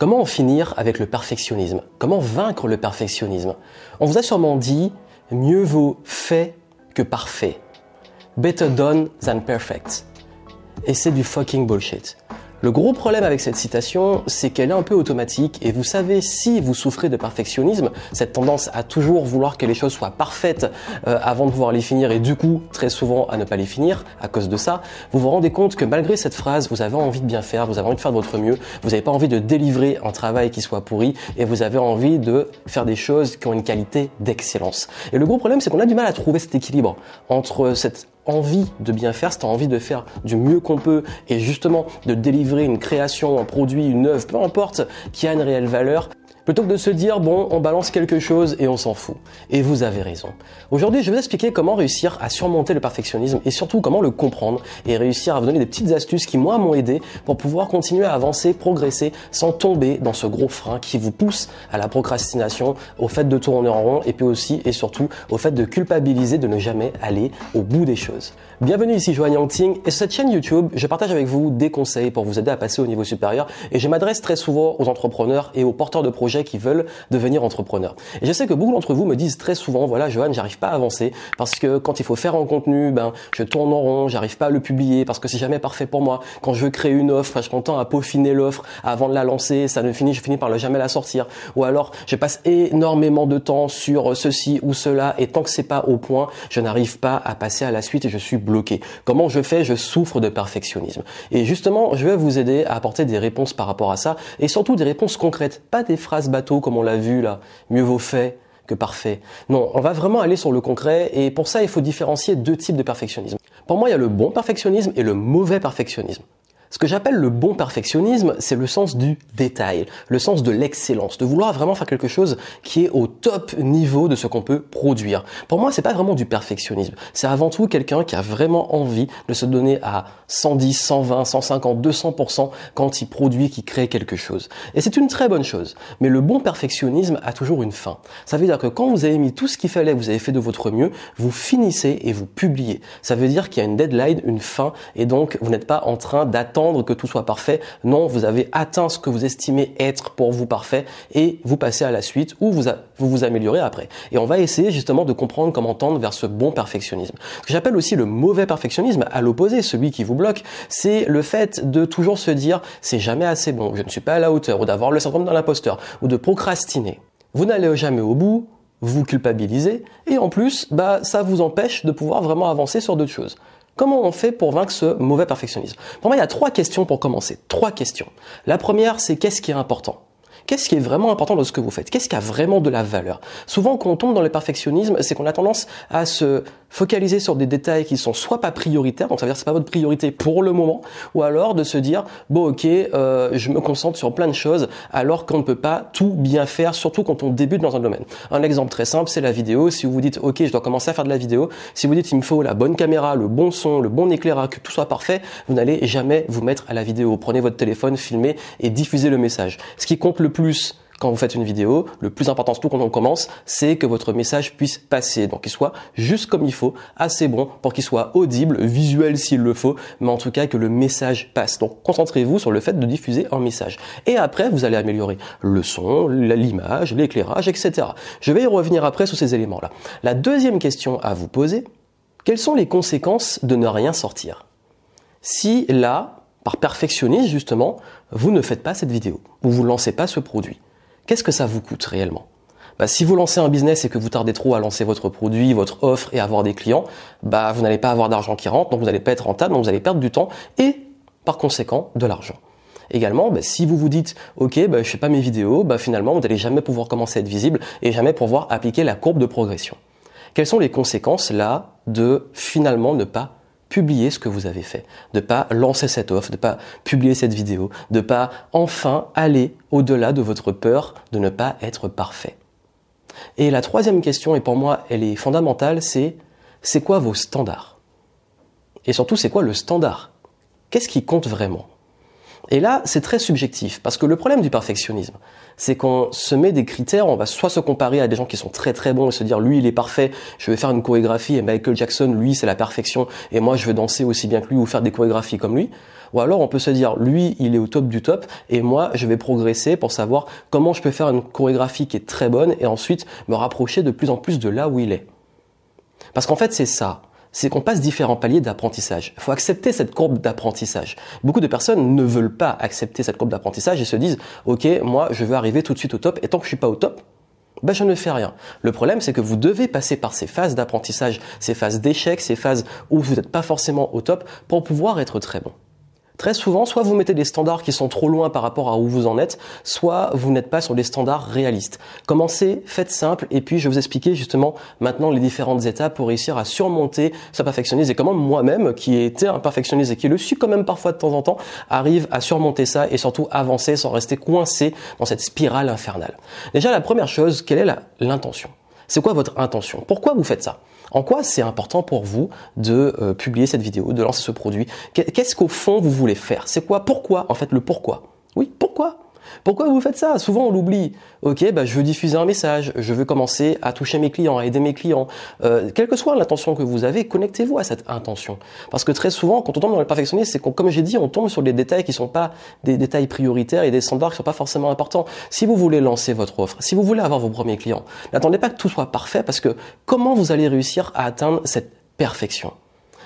Comment en finir avec le perfectionnisme? Comment vaincre le perfectionnisme? On vous a sûrement dit mieux vaut fait que parfait. Better done than perfect. Et c'est du fucking bullshit. Le gros problème avec cette citation, c'est qu'elle est un peu automatique et vous savez si vous souffrez de perfectionnisme, cette tendance à toujours vouloir que les choses soient parfaites euh, avant de pouvoir les finir et du coup très souvent à ne pas les finir à cause de ça, vous vous rendez compte que malgré cette phrase, vous avez envie de bien faire, vous avez envie de faire de votre mieux, vous n'avez pas envie de délivrer un travail qui soit pourri et vous avez envie de faire des choses qui ont une qualité d'excellence. Et le gros problème, c'est qu'on a du mal à trouver cet équilibre entre cette envie de bien faire, tu envie de faire du mieux qu'on peut et justement de délivrer une création, un produit, une œuvre, peu importe, qui a une réelle valeur, Plutôt que de se dire, bon, on balance quelque chose et on s'en fout. Et vous avez raison. Aujourd'hui, je vais vous expliquer comment réussir à surmonter le perfectionnisme et surtout comment le comprendre et réussir à vous donner des petites astuces qui, moi, m'ont aidé pour pouvoir continuer à avancer, progresser sans tomber dans ce gros frein qui vous pousse à la procrastination, au fait de tourner en rond et puis aussi et surtout au fait de culpabiliser de ne jamais aller au bout des choses. Bienvenue ici Joanne Yangting et sur cette chaîne YouTube, je partage avec vous des conseils pour vous aider à passer au niveau supérieur et je m'adresse très souvent aux entrepreneurs et aux porteurs de projets qui veulent devenir entrepreneurs. Et je sais que beaucoup d'entre vous me disent très souvent, voilà, Johan, j'arrive pas à avancer parce que quand il faut faire un contenu, ben, je tourne en rond, j'arrive pas à le publier parce que c'est jamais parfait pour moi. Quand je veux créer une offre, je prends temps à peaufiner l'offre avant de la lancer, ça ne finit, je finis par ne jamais la sortir. Ou alors, je passe énormément de temps sur ceci ou cela et tant que c'est pas au point, je n'arrive pas à passer à la suite et je suis bloqué. Comment je fais? Je souffre de perfectionnisme. Et justement, je vais vous aider à apporter des réponses par rapport à ça et surtout des réponses concrètes, pas des phrases bateau comme on l'a vu là, mieux vaut fait que parfait. Non, on va vraiment aller sur le concret et pour ça il faut différencier deux types de perfectionnisme. Pour moi il y a le bon perfectionnisme et le mauvais perfectionnisme. Ce que j'appelle le bon perfectionnisme, c'est le sens du détail, le sens de l'excellence, de vouloir vraiment faire quelque chose qui est au top niveau de ce qu'on peut produire. Pour moi, c'est pas vraiment du perfectionnisme. C'est avant tout quelqu'un qui a vraiment envie de se donner à 110, 120, 150, 200% quand il produit, qui crée quelque chose. Et c'est une très bonne chose. Mais le bon perfectionnisme a toujours une fin. Ça veut dire que quand vous avez mis tout ce qu'il fallait, vous avez fait de votre mieux, vous finissez et vous publiez. Ça veut dire qu'il y a une deadline, une fin, et donc vous n'êtes pas en train d'attendre que tout soit parfait. Non, vous avez atteint ce que vous estimez être pour vous parfait et vous passez à la suite ou vous vous, améliorez après. Et on va essayer justement de comprendre comment tendre vers ce bon perfectionnisme. Que j'appelle aussi le mauvais perfectionnisme, à l'opposé, celui qui vous bloque, c'est le fait de toujours se dire c'est jamais assez bon, je ne suis pas à la hauteur ou d'avoir le syndrome de l'imposteur ou de procrastiner. Vous n'allez jamais au bout, vous culpabilisez et en plus, bah, ça vous empêche de pouvoir vraiment avancer sur d'autres choses. Comment on fait pour vaincre ce mauvais perfectionnisme? Pour moi, il y a trois questions pour commencer. Trois questions. La première, c'est qu'est-ce qui est important? Qu'est-ce qui est vraiment important dans ce que vous faites? Qu'est-ce qui a vraiment de la valeur? Souvent, quand on tombe dans le perfectionnisme, c'est qu'on a tendance à se focaliser sur des détails qui sont soit pas prioritaires, donc ça veut dire que c'est pas votre priorité pour le moment, ou alors de se dire bon ok, euh, je me concentre sur plein de choses, alors qu'on ne peut pas tout bien faire, surtout quand on débute dans un domaine. Un exemple très simple, c'est la vidéo. Si vous vous dites ok, je dois commencer à faire de la vidéo, si vous dites il me faut la bonne caméra, le bon son, le bon éclairage, que tout soit parfait, vous n'allez jamais vous mettre à la vidéo. Prenez votre téléphone, filmez et diffusez le message. Ce qui compte le plus quand vous faites une vidéo, le plus important surtout quand on commence, c'est que votre message puisse passer, donc qu'il soit juste comme il faut, assez bon pour qu'il soit audible, visuel s'il le faut, mais en tout cas que le message passe. Donc concentrez-vous sur le fait de diffuser un message. Et après, vous allez améliorer le son, l'image, l'éclairage, etc. Je vais y revenir après sur ces éléments-là. La deuxième question à vous poser, quelles sont les conséquences de ne rien sortir? Si là, par perfectionnisme justement, vous ne faites pas cette vidéo, vous vous lancez pas ce produit qu'est-ce que ça vous coûte réellement? Bah, si vous lancez un business et que vous tardez trop à lancer votre produit, votre offre et avoir des clients, bah, vous n'allez pas avoir d'argent qui rentre, donc vous n'allez pas être rentable, donc vous allez perdre du temps et par conséquent de l'argent. Également, bah, si vous vous dites, ok, bah, je fais pas mes vidéos, bah, finalement, vous n'allez jamais pouvoir commencer à être visible et jamais pouvoir appliquer la courbe de progression. Quelles sont les conséquences là de finalement ne pas publier ce que vous avez fait, de pas lancer cette offre, de pas publier cette vidéo, de pas enfin aller au-delà de votre peur de ne pas être parfait. Et la troisième question, et pour moi elle est fondamentale, c'est c'est quoi vos standards? Et surtout, c'est quoi le standard? Qu'est-ce qui compte vraiment? Et là, c'est très subjectif, parce que le problème du perfectionnisme, c'est qu'on se met des critères, on va soit se comparer à des gens qui sont très très bons et se dire, lui, il est parfait, je vais faire une chorégraphie, et Michael Jackson, lui, c'est la perfection, et moi, je vais danser aussi bien que lui ou faire des chorégraphies comme lui, Ou alors on peut se dire, lui, il est au top du top, et moi, je vais progresser pour savoir comment je peux faire une chorégraphie qui est très bonne, et ensuite me rapprocher de plus en plus de là où il est. Parce qu'en fait, c'est ça c'est qu'on passe différents paliers d'apprentissage. Il faut accepter cette courbe d'apprentissage. Beaucoup de personnes ne veulent pas accepter cette courbe d'apprentissage et se disent, OK, moi, je veux arriver tout de suite au top, et tant que je suis pas au top, ben je ne fais rien. Le problème, c'est que vous devez passer par ces phases d'apprentissage, ces phases d'échec, ces phases où vous n'êtes pas forcément au top pour pouvoir être très bon. Très souvent, soit vous mettez des standards qui sont trop loin par rapport à où vous en êtes, soit vous n'êtes pas sur des standards réalistes. Commencez, faites simple, et puis je vais vous expliquer justement maintenant les différentes étapes pour réussir à surmonter ce perfectionnisme et comment moi-même, qui était un perfectionniste et qui le suis quand même parfois de temps en temps, arrive à surmonter ça et surtout avancer sans rester coincé dans cette spirale infernale. Déjà, la première chose, quelle est l'intention? C'est quoi votre intention? Pourquoi vous faites ça? En quoi c'est important pour vous de euh, publier cette vidéo, de lancer ce produit? Qu'est-ce qu'au fond vous voulez faire? C'est quoi? Pourquoi En fait, le pourquoi? Oui, pourquoi? Pourquoi vous faites ça? Souvent on l'oublie. Ok, bah, je veux diffuser un message, je veux commencer à toucher mes clients, à aider mes clients. Euh, quelle que soit l'intention que vous avez, connectez-vous à cette intention. Parce que très souvent, quand on tombe dans le perfectionnisme, c'est comme j'ai dit, on tombe sur des détails qui ne sont pas des détails prioritaires et des standards qui ne sont pas forcément importants. Si vous voulez lancer votre offre, si vous voulez avoir vos premiers clients, n'attendez pas que tout soit parfait parce que comment vous allez réussir à atteindre cette perfection?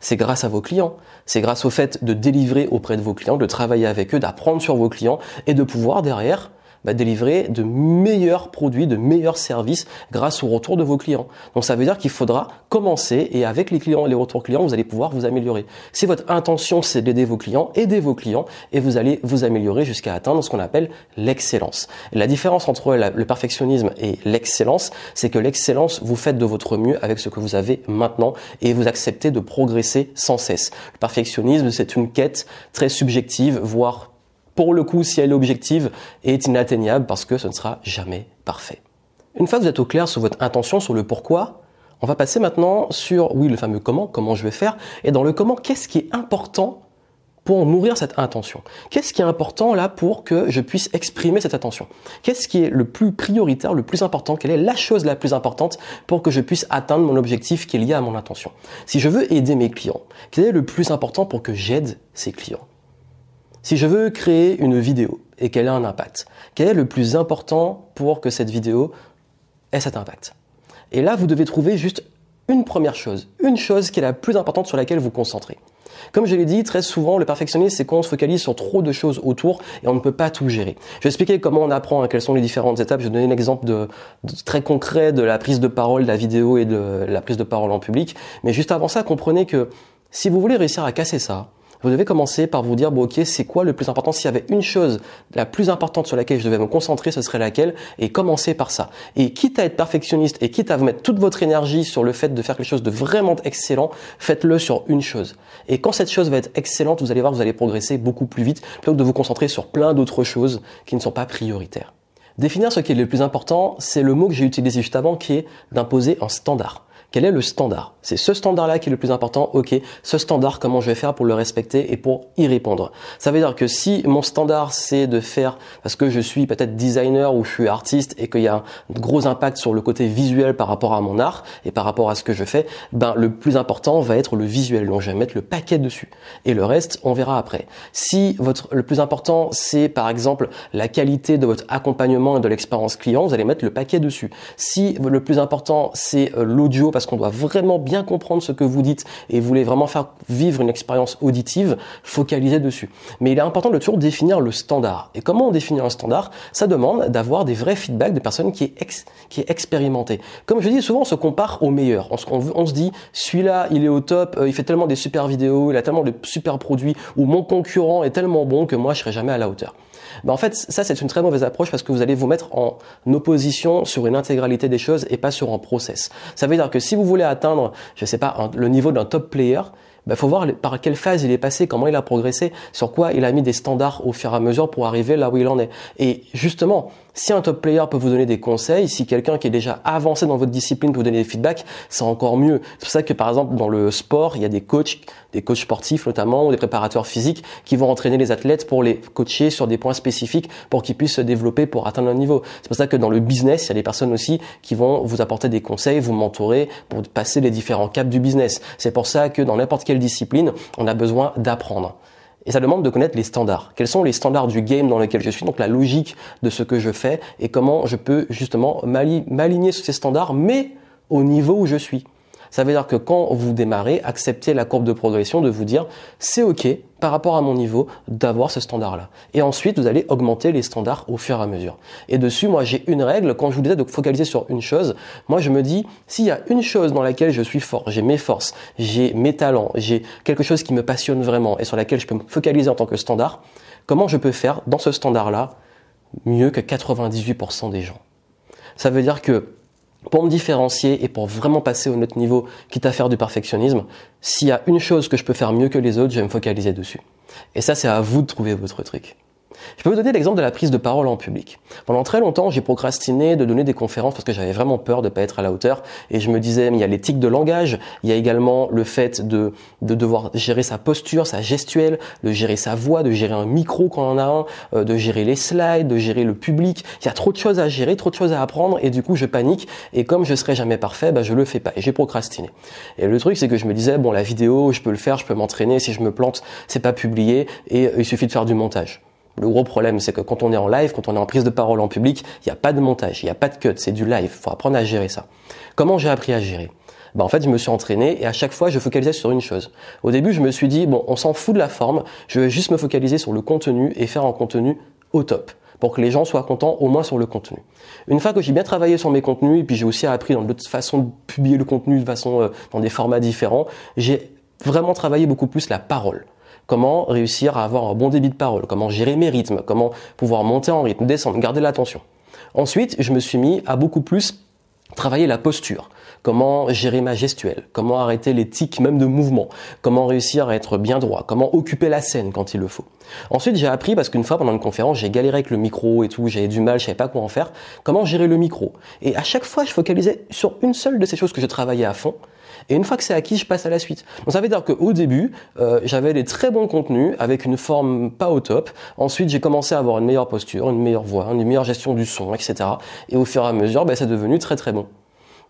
C'est grâce à vos clients. C'est grâce au fait de délivrer auprès de vos clients, de travailler avec eux, d'apprendre sur vos clients et de pouvoir derrière bah, délivrer de meilleurs produits, de meilleurs services grâce au retour de vos clients. Donc ça veut dire qu'il faudra commencer et avec les clients et les retours clients, vous allez pouvoir vous améliorer. Si votre intention c'est d'aider vos clients, aidez vos clients et vous allez vous améliorer jusqu'à atteindre ce qu'on appelle l'excellence. La différence entre le perfectionnisme et l'excellence, c'est que l'excellence, vous faites de votre mieux avec ce que vous avez maintenant et vous acceptez de progresser sans cesse. Le perfectionnisme, c'est une quête très subjective, voire pour le coup, si elle est objective, est inatteignable parce que ce ne sera jamais parfait. Une fois que vous êtes au clair sur votre intention, sur le pourquoi, on va passer maintenant sur, oui, le fameux comment, comment je vais faire, et dans le comment, qu'est-ce qui est important pour nourrir cette intention? Qu'est-ce qui est important là pour que je puisse exprimer cette intention Qu'est-ce qui est le plus prioritaire, le plus important? Quelle est la chose la plus importante pour que je puisse atteindre mon objectif qui est lié à mon intention? Si je veux aider mes clients, quel est le plus important pour que j'aide ces clients? Si je veux créer une vidéo et qu'elle ait un impact, quel est le plus important pour que cette vidéo ait cet impact? Et là, vous devez trouver juste une première chose, une chose qui est la plus importante sur laquelle vous concentrez. Comme je l'ai dit, très souvent, le perfectionnisme, c'est qu'on se focalise sur trop de choses autour et on ne peut pas tout gérer. Je vais expliquer comment on apprend, hein, quelles sont les différentes étapes. Je vais donner un exemple très concret de la prise de parole, de la vidéo et de la prise de parole en public. Mais juste avant ça, comprenez que si vous voulez réussir à casser ça, vous devez commencer par vous dire, bon ok, c'est quoi le plus important? S'il y avait une chose la plus importante sur laquelle je devais me concentrer, ce serait laquelle? Et commencer par ça. Et quitte à être perfectionniste et quitte à vous mettre toute votre énergie sur le fait de faire quelque chose de vraiment excellent, faites-le sur une chose. Et quand cette chose va être excellente, vous allez voir, vous allez progresser beaucoup plus vite plutôt que de vous concentrer sur plein d'autres choses qui ne sont pas prioritaires. Définir ce qui est le plus important, c'est le mot que j'ai utilisé juste avant qui est d'imposer un standard. Quel est le standard? C'est ce standard-là qui est le plus important. Ok, ce standard, comment je vais faire pour le respecter et pour y répondre? Ça veut dire que si mon standard c'est de faire parce que je suis peut-être designer ou je suis artiste et qu'il y a un gros impact sur le côté visuel par rapport à mon art et par rapport à ce que je fais, ben le plus important va être le visuel. Donc je vais mettre le paquet dessus et le reste on verra après. Si votre le plus important c'est par exemple la qualité de votre accompagnement et de l'expérience client, vous allez mettre le paquet dessus. Si le plus important c'est euh, l'audio parce qu'on doit vraiment bien comprendre ce que vous dites et voulez vraiment faire vivre une expérience auditive, focalisez dessus. Mais il est important de toujours définir le standard. Et comment on définit un standard? Ça demande d'avoir des vrais feedbacks de personnes qui est, expérimentées. Comme je dis souvent, on se compare aux meilleurs. On, on, se dit, celui-là, il est au top, euh, il fait tellement des super vidéos, il a tellement de super produits, ou mon concurrent est tellement bon que moi, je serai jamais à la hauteur. Ben en fait, ça c'est une très mauvaise approche parce que vous allez vous mettre en opposition sur une intégralité des choses et pas sur un process. Ça veut dire que si vous voulez atteindre, je sais pas, le niveau d'un top player, il ben, faut voir par quelle phase il est passé, comment il a progressé, sur quoi il a mis des standards au fur et à mesure pour arriver là où il en est. Et justement, si un top player peut vous donner des conseils, si quelqu'un qui est déjà avancé dans votre discipline peut vous donner des feedbacks, c'est encore mieux. C'est pour ça que par exemple dans le sport, il y a des coachs, des coachs sportifs notamment, ou des préparateurs physiques qui vont entraîner les athlètes pour les coacher sur des points spécifiques pour qu'ils puissent se développer pour atteindre un niveau. C'est pour ça que dans le business, il y a des personnes aussi qui vont vous apporter des conseils, vous mentorer pour passer les différents caps du business. C'est pour ça que dans n'importe quelle discipline, on a besoin d'apprendre. Et ça demande de connaître les standards. Quels sont les standards du game dans lequel je suis, donc la logique de ce que je fais et comment je peux justement m'aligner sur ces standards, mais au niveau où je suis. Ça veut dire que quand vous démarrez, acceptez la courbe de progression de vous dire c'est ok par rapport à mon niveau d'avoir ce standard-là. Et ensuite, vous allez augmenter les standards au fur et à mesure. Et dessus, moi, j'ai une règle. Quand je vous disais de focaliser sur une chose, moi, je me dis, s'il y a une chose dans laquelle je suis fort, j'ai mes forces, j'ai mes talents, j'ai quelque chose qui me passionne vraiment et sur laquelle je peux me focaliser en tant que standard, comment je peux faire dans ce standard-là mieux que 98% des gens? Ça veut dire que pour me différencier et pour vraiment passer au autre niveau, quitte à faire du perfectionnisme, s'il y a une chose que je peux faire mieux que les autres, je vais me focaliser dessus. Et ça, c'est à vous de trouver votre truc. Je peux vous donner l'exemple de la prise de parole en public. Pendant très longtemps, j'ai procrastiné de donner des conférences parce que j'avais vraiment peur de ne pas être à la hauteur. Et je me disais, mais il y a l'éthique de langage, il y a également le fait de, de devoir gérer sa posture, sa gestuelle, de gérer sa voix, de gérer un micro quand on en a un, euh, de gérer les slides, de gérer le public. Il y a trop de choses à gérer, trop de choses à apprendre et du coup, je panique. Et comme je serai jamais parfait, bah, je le fais pas. Et j'ai procrastiné. Et le truc, c'est que je me disais, bon, la vidéo, je peux le faire, je peux m'entraîner. Si je me plante, c'est pas publié et il suffit de faire du montage. Le gros problème, c'est que quand on est en live, quand on est en prise de parole en public, il n'y a pas de montage, il n'y a pas de cut, c'est du live. Faut apprendre à gérer ça. Comment j'ai appris à gérer? Bah en fait, je me suis entraîné et à chaque fois, je focalisais sur une chose. Au début, je me suis dit, bon, on s'en fout de la forme, je vais juste me focaliser sur le contenu et faire un contenu au top pour que les gens soient contents au moins sur le contenu. Une fois que j'ai bien travaillé sur mes contenus et puis j'ai aussi appris dans d'autres façons de publier le contenu de façon euh, dans des formats différents, j'ai vraiment travaillé beaucoup plus la parole comment réussir à avoir un bon débit de parole, comment gérer mes rythmes, comment pouvoir monter en rythme, descendre, garder l'attention? Ensuite, je me suis mis à beaucoup plus travailler la posture, comment gérer ma gestuelle, comment arrêter les tics même de mouvement, comment réussir à être bien droit, comment occuper la scène quand il le faut? Ensuite, j'ai appris, parce qu'une fois pendant une conférence, j'ai galéré avec le micro et tout, j'avais du mal, je savais pas quoi en faire, comment gérer le micro. Et à chaque fois, je focalisais sur une seule de ces choses que je travaillais à fond, et une fois que c'est acquis, je passe à la suite. Donc ça veut dire qu'au début, euh, j'avais des très bons contenus avec une forme pas au top. Ensuite, j'ai commencé à avoir une meilleure posture, une meilleure voix, une meilleure gestion du son, etc. Et au fur et à mesure, ben, c'est devenu très très bon.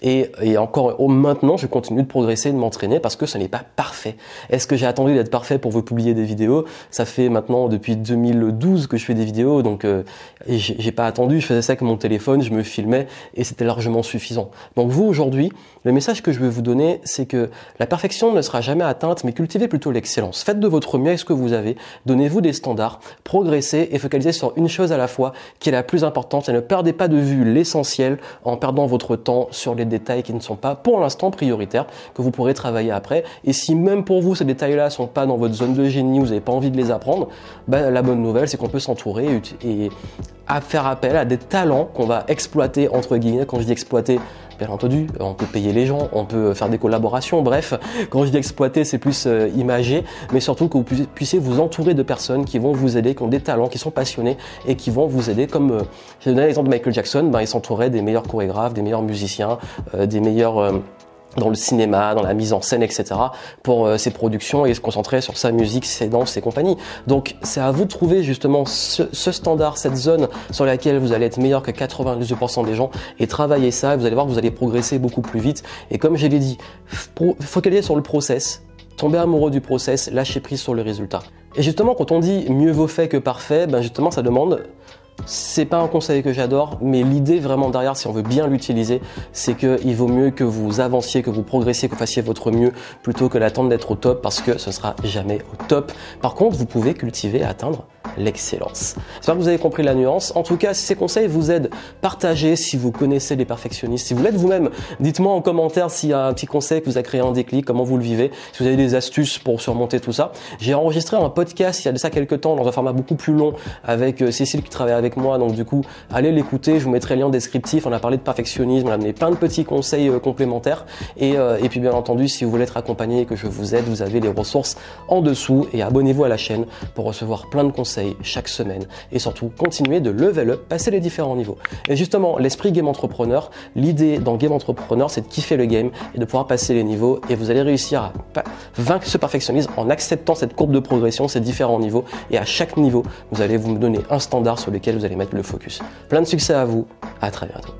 Et, encore maintenant, je continue de progresser, de m'entraîner parce que ce n'est pas parfait. Est-ce que j'ai attendu d'être parfait pour vous publier des vidéos? Ça fait maintenant depuis 2012 que je fais des vidéos, donc euh, j'ai pas attendu. Je faisais ça avec mon téléphone, je me filmais et c'était largement suffisant. Donc vous aujourd'hui, le message que je veux vous donner, c'est que la perfection ne sera jamais atteinte, mais cultivez plutôt l'excellence. Faites de votre mieux avec ce que vous avez, donnez-vous des standards, progressez et focalisez sur une chose à la fois qui est la plus importante et ne perdez pas de vue l'essentiel en perdant votre temps sur les détails qui ne sont pas pour l'instant prioritaires, que vous pourrez travailler après. Et si même pour vous ces détails-là sont pas dans votre zone de génie, vous n'avez pas envie de les apprendre, ben, la bonne nouvelle c'est qu'on peut s'entourer et, à faire appel à des talents qu'on va exploiter entre guillemets. Quand je dis exploiter, bien entendu, on peut payer les gens, on peut faire des collaborations. Bref, quand je dis exploiter, c'est plus euh, imagé, mais surtout que vous puissiez vous entourer de personnes qui vont vous aider, qui ont des talents, qui sont passionnés et qui vont vous aider. Comme euh, j'ai donné l'exemple de Michael Jackson, ben, il s'entourait des meilleurs chorégraphes, des meilleurs musiciens, euh, des meilleurs dans le cinéma, dans la mise en scène, etc. pour ses productions et se concentrer sur sa musique, ses danses, ses compagnies. Donc c'est à vous de trouver justement ce, ce, standard, cette zone sur laquelle vous allez être meilleur que 92% des gens et travailler ça. Vous allez voir que vous allez progresser beaucoup plus vite. Et comme je l'ai dit, focalisez sur le process, tomber amoureux du process, lâcher prise sur le résultat. Et justement, quand on dit mieux vaut fait que parfait, ben justement, ça demande c'est pas un conseil que j'adore, mais l'idée vraiment derrière, si on veut bien l'utiliser, c'est qu'il vaut mieux que vous avanciez, que vous progressiez, que vous fassiez votre mieux, plutôt que d'attendre d'être au top, parce que ce sera jamais au top. Par contre, vous pouvez cultiver et atteindre l'excellence. J'espère que vous avez compris la nuance. En tout cas, si ces conseils vous aident, partagez si vous connaissez les perfectionnistes. Si vous l'êtes vous-même, dites-moi en commentaire s'il y a un petit conseil qui vous a créé un déclic, comment vous le vivez, si vous avez des astuces pour surmonter tout ça. J'ai enregistré un podcast il y a de ça quelques temps dans un format beaucoup plus long avec euh, Cécile qui travaille avec moi. Donc du coup, allez l'écouter. Je vous mettrai le lien descriptif. On a parlé de perfectionnisme, on a amené plein de petits conseils euh, complémentaires. Et, euh, et puis bien entendu, si vous voulez être accompagné et que je vous aide, vous avez les ressources en dessous. Et abonnez-vous à la chaîne pour recevoir plein de chaque semaine. Et surtout, continuer de level up, passer les différents niveaux. Et justement, l'esprit game entrepreneur, l'idée dans game entrepreneur, c'est de kiffer le game et de pouvoir passer les niveaux. Et vous allez réussir à vaincre ce perfectionnisme en acceptant cette courbe de progression, ces différents niveaux. Et à chaque niveau, vous allez vous donner un standard sur lequel vous allez mettre le focus. Plein de succès à vous. À très bientôt.